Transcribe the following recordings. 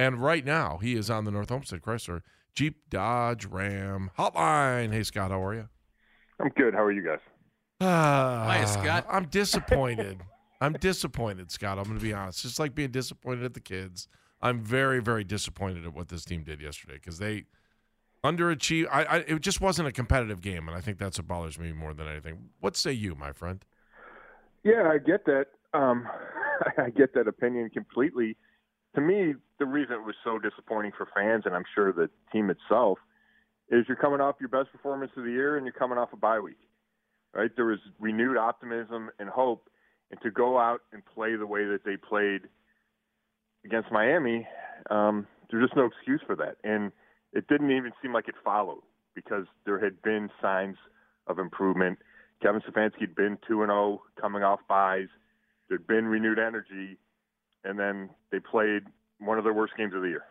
And right now, he is on the North Olmsted Chrysler Jeep Dodge Ram hotline. Hey, Scott, how are you? I'm good. How are you guys? Uh, Hiya, Scott. I'm disappointed. I'm disappointed, Scott. I'm going to be honest. Just like being disappointed at the kids. I'm very, very disappointed at what this team did yesterday because they underachieved. I, I, it just wasn't a competitive game, and I think that's what bothers me more than anything. What say you, my friend? Yeah, I get that. Um, I get that opinion completely. To me, the reason it was so disappointing for fans, and I'm sure the team itself, is you're coming off your best performance of the year and you're coming off a bye week. Right? There was renewed optimism and hope, and to go out and play the way that they played – against Miami, um, there's just no excuse for that. And it didn't even seem like it followed because there had been signs of improvement. Kevin Stefanski had been 2 and 0 coming off byes. There'd been renewed energy, and then they played one of their worst games of the year.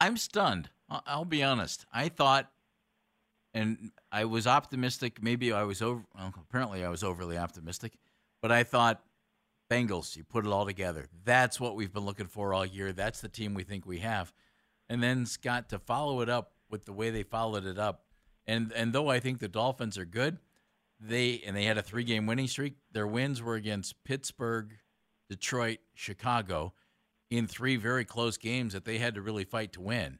I'm stunned. I'll be honest. I thought, and I was optimistic. Maybe I was over. Well, apparently, I was overly optimistic, but I thought Bengals, you put it all together. That's what we've been looking for all year. That's the team we think we have. And then Scott to follow it up with the way they followed it up. And and though I think the Dolphins are good, they and they had a three game winning streak. Their wins were against Pittsburgh, Detroit, Chicago in three very close games that they had to really fight to win.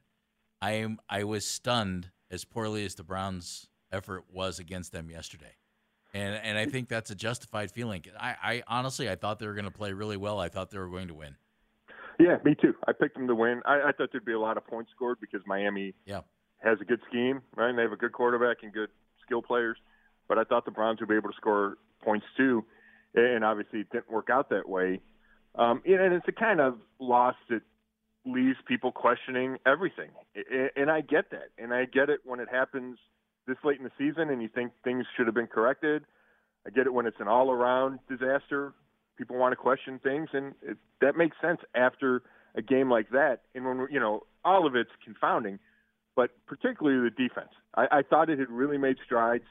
I am I was stunned as poorly as the Browns effort was against them yesterday and and I think that's a justified feeling. I, I honestly I thought they were going to play really well. I thought they were going to win. Yeah, me too. I picked them to win. I, I thought there'd be a lot of points scored because Miami yeah. has a good scheme, right? And they have a good quarterback and good skill players. But I thought the Browns would be able to score points too, and obviously it didn't work out that way. Um, and it's a kind of loss that leaves people questioning everything, and I get that, and I get it when it happens – this late in the season and you think things should have been corrected. I get it when it's an all-around disaster. People want to question things, and it, that makes sense after a game like that. And when you know all of it's confounding, but particularly the defense. I, I thought it had really made strides.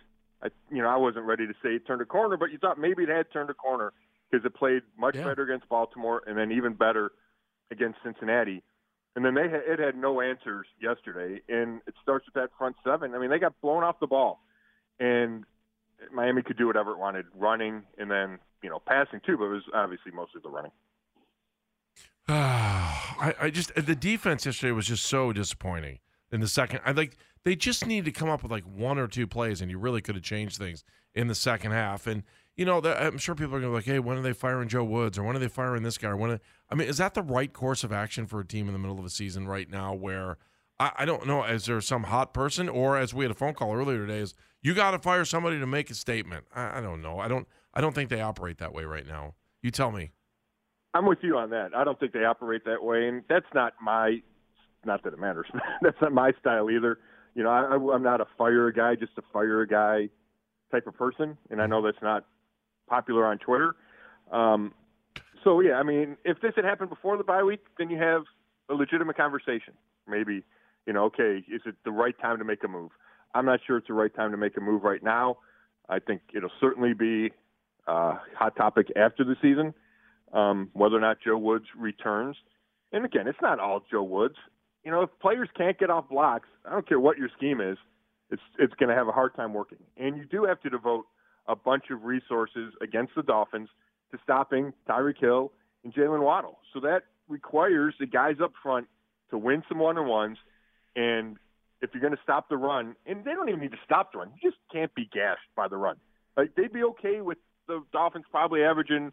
I, you know, I wasn't ready to say it turned a corner, but you thought maybe it had turned a corner because it played much yeah. better against Baltimore and then even better against Cincinnati. And then they had, it had no answers yesterday, and it starts with that front seven. I mean, they got blown off the ball, and Miami could do whatever it wanted, running and then you know passing too, but it was obviously mostly the running. I, I just the defense yesterday was just so disappointing in the second. I like they just needed to come up with like one or two plays, and you really could have changed things in the second half. And you know, I'm sure people are going to be like, hey, when are they firing Joe Woods or when are they firing this guy? Or when are, I mean, is that the right course of action for a team in the middle of a season right now where I, I don't know, is there some hot person or as we had a phone call earlier today, is you got to fire somebody to make a statement? I, I don't know. I don't, I don't think they operate that way right now. You tell me. I'm with you on that. I don't think they operate that way, and that's not my. Not that it matters. that's not my style either. You know, I, I'm not a fire a guy just a fire a guy type of person, and I know that's not popular on Twitter. Um, so yeah, I mean, if this had happened before the bye week, then you have a legitimate conversation. Maybe, you know, okay, is it the right time to make a move? I'm not sure it's the right time to make a move right now. I think it'll certainly be a hot topic after the season, um, whether or not Joe Woods returns. And again, it's not all Joe Woods. You know, if players can't get off blocks, I don't care what your scheme is, it's it's going to have a hard time working. And you do have to devote a bunch of resources against the Dolphins to stopping Tyreek Hill and Jaylen Waddle. So that requires the guys up front to win some one on ones. And if you're going to stop the run, and they don't even need to stop the run, you just can't be gashed by the run. Like they'd be okay with the Dolphins probably averaging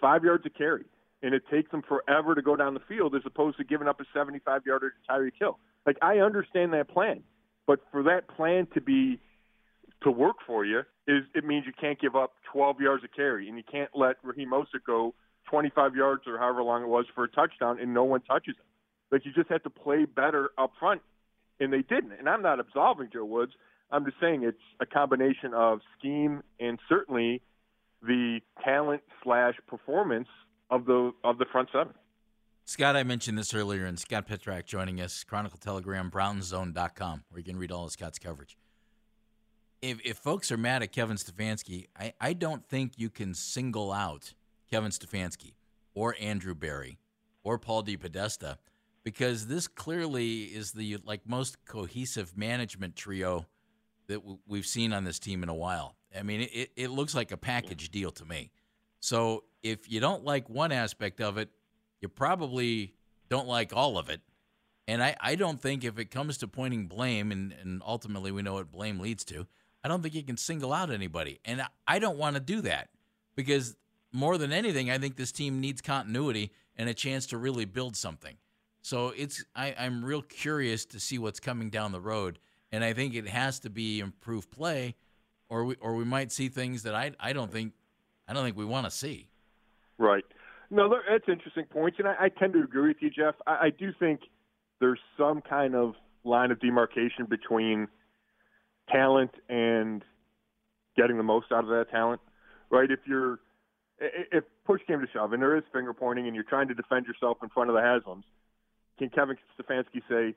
five yards a carry, and it takes them forever to go down the field as opposed to giving up a 75 yarder to Tyreek Hill. Like I understand that plan, but for that plan to be to work for you is it means you can't give up 12 yards a carry, and you can't let Raheem Mostert go 25 yards or however long it was for a touchdown, and no one touches him. Like you just have to play better up front, and they didn't. And I'm not absolving Joe Woods. I'm just saying it's a combination of scheme and certainly the talent slash performance of the of the front seven. Scott, I mentioned this earlier, and Scott Petrak joining us, Chronicle Telegram, brownszone.com, where you can read all of Scott's coverage. If, if folks are mad at Kevin Stefanski, I, I don't think you can single out Kevin Stefanski or Andrew Berry or Paul DePodesta because this clearly is the like most cohesive management trio that w- we've seen on this team in a while. I mean, it, it looks like a package deal to me. So if you don't like one aspect of it, you probably don't like all of it. And I, I don't think if it comes to pointing blame, and, and ultimately we know what blame leads to, I don't think you can single out anybody. And I don't want to do that because more than anything, I think this team needs continuity and a chance to really build something. So it's I, I'm real curious to see what's coming down the road. And I think it has to be improved play or we or we might see things that I I don't think I don't think we want to see. Right. No, that's interesting points, and I, I tend to agree with you, Jeff. I, I do think there's some kind of line of demarcation between talent and getting the most out of that talent. Right? If you're if push came to shove and there is finger pointing and you're trying to defend yourself in front of the Haslams, can Kevin Stefanski say,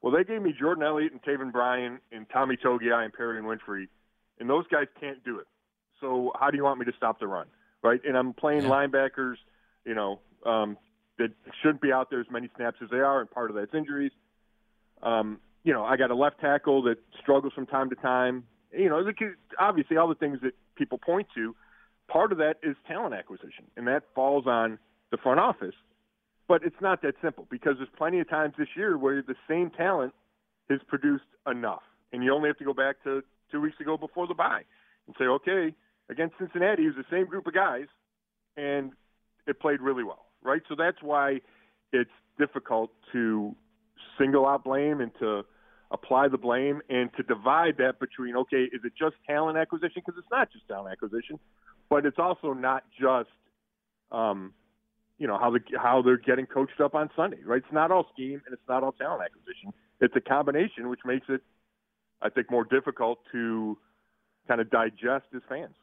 "Well, they gave me Jordan Elliott and Taven Bryan and Tommy Togiai and Perrion Winfrey, and those guys can't do it. So how do you want me to stop the run?" Right? And I'm playing yeah. linebackers you know, um, that shouldn't be out there as many snaps as they are, and part of that's injuries. Um, you know, I got a left tackle that struggles from time to time. You know, obviously all the things that people point to. Part of that is talent acquisition, and that falls on the front office. But it's not that simple because there's plenty of times this year where the same talent has produced enough, and you only have to go back to two weeks ago before the bye and say, okay, against Cincinnati, it was the same group of guys, and it played really well, right? So that's why it's difficult to single out blame and to apply the blame and to divide that between okay, is it just talent acquisition? Because it's not just talent acquisition, but it's also not just um, you know how the how they're getting coached up on Sunday, right? It's not all scheme and it's not all talent acquisition. It's a combination, which makes it, I think, more difficult to kind of digest as fans.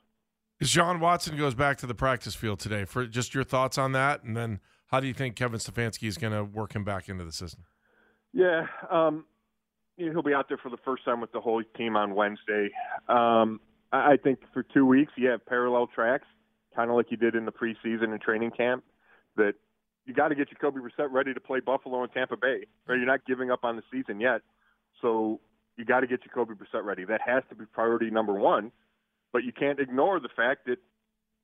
Deshaun Watson goes back to the practice field today. For just your thoughts on that, and then how do you think Kevin Stefanski is going to work him back into the system? Yeah, um, he'll be out there for the first time with the whole team on Wednesday. Um, I think for two weeks you have parallel tracks, kind of like you did in the preseason and training camp. That you got to get Jacoby Brissett ready to play Buffalo and Tampa Bay. Right? You're not giving up on the season yet, so you got to get Jacoby Brissett ready. That has to be priority number one but you can't ignore the fact that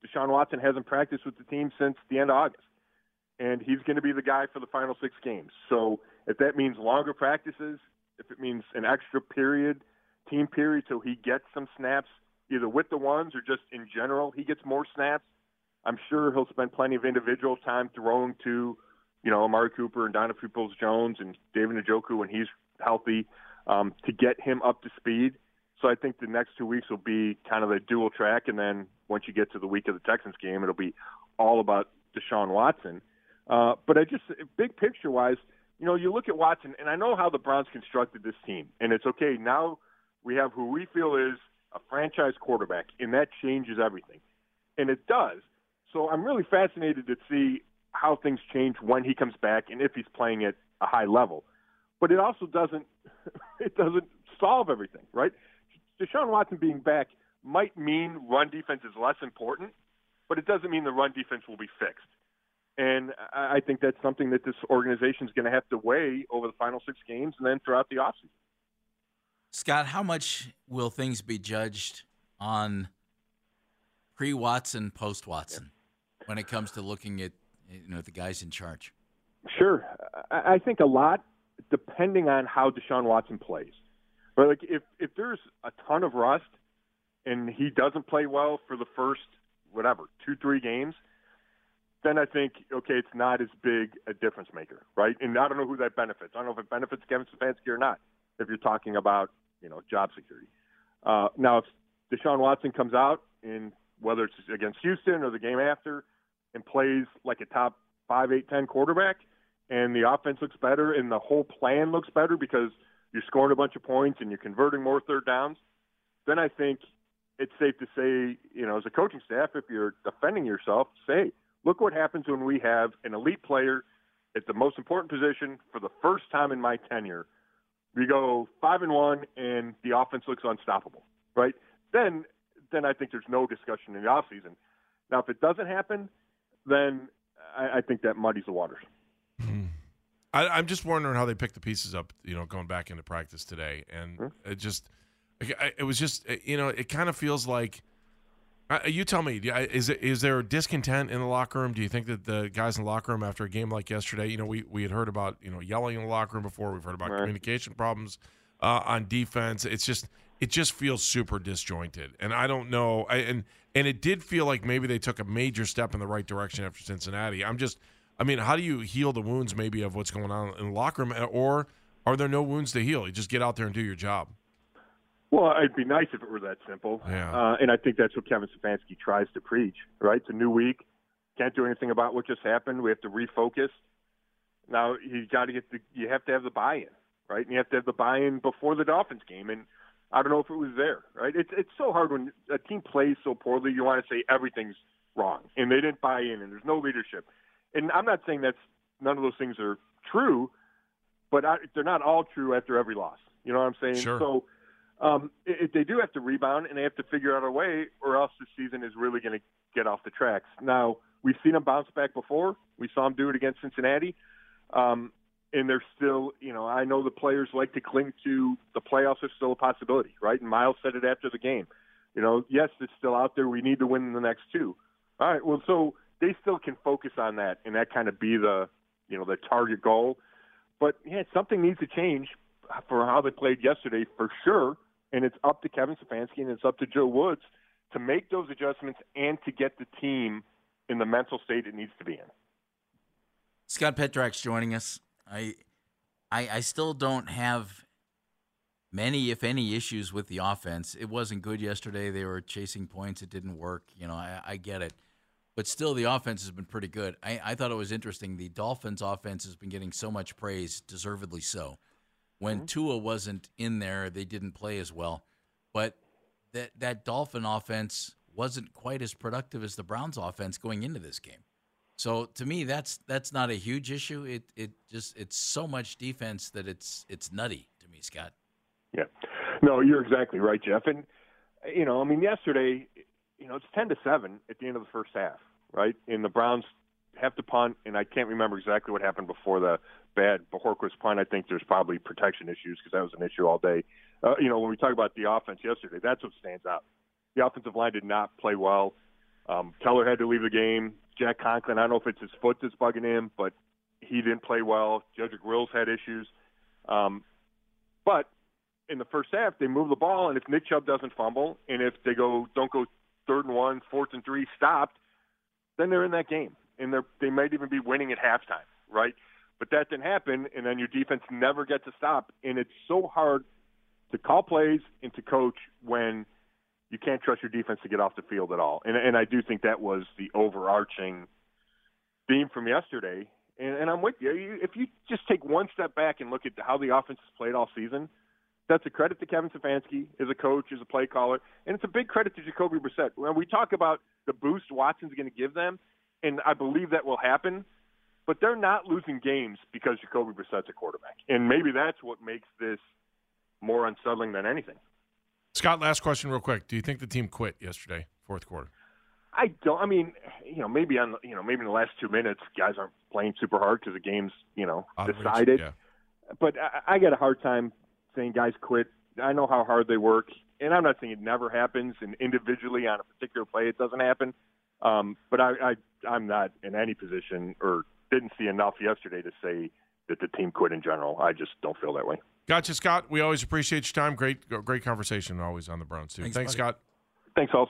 Deshaun Watson hasn't practiced with the team since the end of August. And he's going to be the guy for the final six games. So if that means longer practices, if it means an extra period, team period, so he gets some snaps either with the ones or just in general, he gets more snaps. I'm sure he'll spend plenty of individual time throwing to, you know, Amari Cooper and Donovan Peoples Jones and David Njoku when he's healthy um, to get him up to speed. So I think the next two weeks will be kind of a dual track, and then once you get to the week of the Texans game, it'll be all about Deshaun Watson. Uh, but I just, big picture wise, you know, you look at Watson, and I know how the Browns constructed this team, and it's okay. Now we have who we feel is a franchise quarterback, and that changes everything. And it does. So I'm really fascinated to see how things change when he comes back and if he's playing at a high level. But it also doesn't it doesn't solve everything, right? Deshaun Watson being back might mean run defense is less important, but it doesn't mean the run defense will be fixed. And I think that's something that this organization is going to have to weigh over the final six games and then throughout the offseason. Scott, how much will things be judged on pre Watson, post Watson, yeah. when it comes to looking at you know the guys in charge? Sure, I I think a lot depending on how Deshaun Watson plays. But like if if there's a ton of rust and he doesn't play well for the first whatever two three games, then I think okay, it's not as big a difference maker, right? And I don't know who that benefits. I don't know if it benefits Kevin Stefanski or not. If you're talking about you know job security. Uh, now, if Deshaun Watson comes out in whether it's against Houston or the game after and plays like a top five, eight, ten quarterback, and the offense looks better and the whole plan looks better because you're scoring a bunch of points and you're converting more third downs, then I think it's safe to say, you know, as a coaching staff, if you're defending yourself, say, look what happens when we have an elite player at the most important position for the first time in my tenure. We go five and one, and the offense looks unstoppable, right? Then, then I think there's no discussion in the offseason. Now, if it doesn't happen, then I, I think that muddies the waters. Mm-hmm. I, I'm just wondering how they picked the pieces up. You know, going back into practice today, and it just, it was just, you know, it kind of feels like. Uh, you tell me, is is there discontent in the locker room? Do you think that the guys in the locker room after a game like yesterday, you know, we we had heard about you know yelling in the locker room before. We've heard about Right. communication problems uh, on defense. It's just it just feels super disjointed, and I don't know. I, and and it did feel like maybe they took a major step in the right direction after Cincinnati. I'm just, I mean, how do you heal the wounds maybe of what's going on in the locker room, or are there no wounds to heal? You just get out there and do your job. Well, it'd be nice if it were that simple. Yeah. Uh, and I think that's what Kevin Stefanski tries to preach, right? It's a new week. Can't do anything about what just happened. We have to refocus. Now you got to get the you have to have the buy-in, right? And you have to have the buy-in before the Dolphins game. And I don't know if it was there, right? It's it's so hard when a team plays so poorly. You want to say everything's wrong, and they didn't buy in, and there's no leadership. And I'm not saying that's none of those things are true, but I, they're not all true after every loss. You know what I'm saying? Sure. So um, if they do have to rebound and they have to figure out a way, or else the season is really going to get off the tracks. Now we've seen them bounce back before. We saw them do it against Cincinnati, um, and they're still, you know, I know the players like to cling to the playoffs are still a possibility, right? And Myles said it after the game. You know, yes, it's still out there. We need to win the next two. All right, well, so they still can focus on that, and that kind of be the, you know, the target goal. But yeah, something needs to change for how they played yesterday for sure. And it's up to Kevin Stefanski and it's up to Joe Woods to make those adjustments and to get the team in the mental state it needs to be in. Scott Petrak's joining us. I, I, I still don't have many, if any, issues with the offense. It wasn't good yesterday. They were chasing points. It didn't work. You know, I, I get it. But still, the offense has been pretty good. I, I thought it was interesting. The Dolphins' offense has been getting so much praise, deservedly so. When mm-hmm. Tua wasn't in there, they didn't play as well. But that that Dolphin offense wasn't quite as productive as the Browns' offense going into this game. So to me, that's that's not a huge issue. It it just it's so much defense that it's it's nutty to me, Scott. Yeah. No, you're exactly right, Jeff. And you know, I mean, yesterday, you know, it's ten to seven at the end of the first half, right? And the Browns have to punt, and I can't remember exactly what happened before the bad Bojorquez punt. I think there's probably protection issues because that was an issue all day. Uh, you know, when we talk about the offense yesterday, that's what stands out. The offensive line did not play well. Um, Teller had to leave the game. Jack Conklin, I don't know if it's his foot that's bugging him, but he didn't play well. Jedrick Wills had issues. Um, but in the first half, they move the ball, and if Nick Chubb doesn't fumble, and if they go don't go third and one, fourth and three, stopped, then they're in that game, and they they might even be winning at halftime, right? But that didn't happen, and then your defense never gets to stop, and it's so hard to call plays and to coach when you can't trust your defense to get off the field at all. And and I do think that was the overarching theme from yesterday. And, and I'm with. You- If you just take one step back and look at how the offense has played all season, that's a credit to Kevin Stefanski as a coach, as a play caller, and it's a big credit to Jacoby Brissett. When we talk about the boost Watson's going to give them, and I believe that will happen, but they're not losing games because Jacoby Brissett's a quarterback, and maybe that's what makes this more unsettling than anything. Scott, last question, real quick. Do you think the team quit yesterday, fourth quarter? I don't. I mean, you know, maybe on you know maybe in the last two minutes, guys aren't playing super hard because the game's you know Out of reach, decided. yeah. But I, I got a hard time saying guys quit. I know how hard they work, and I'm not saying it never happens. And individually on a particular play, it doesn't happen. Um, but I, I, I'm not in any position or didn't see enough yesterday to say that the team quit in general. I just don't feel that way. Gotcha, Scott. We always appreciate your time. Great, great conversation always on the Browns too. Thanks, Thanks. Scott. Thanks, all.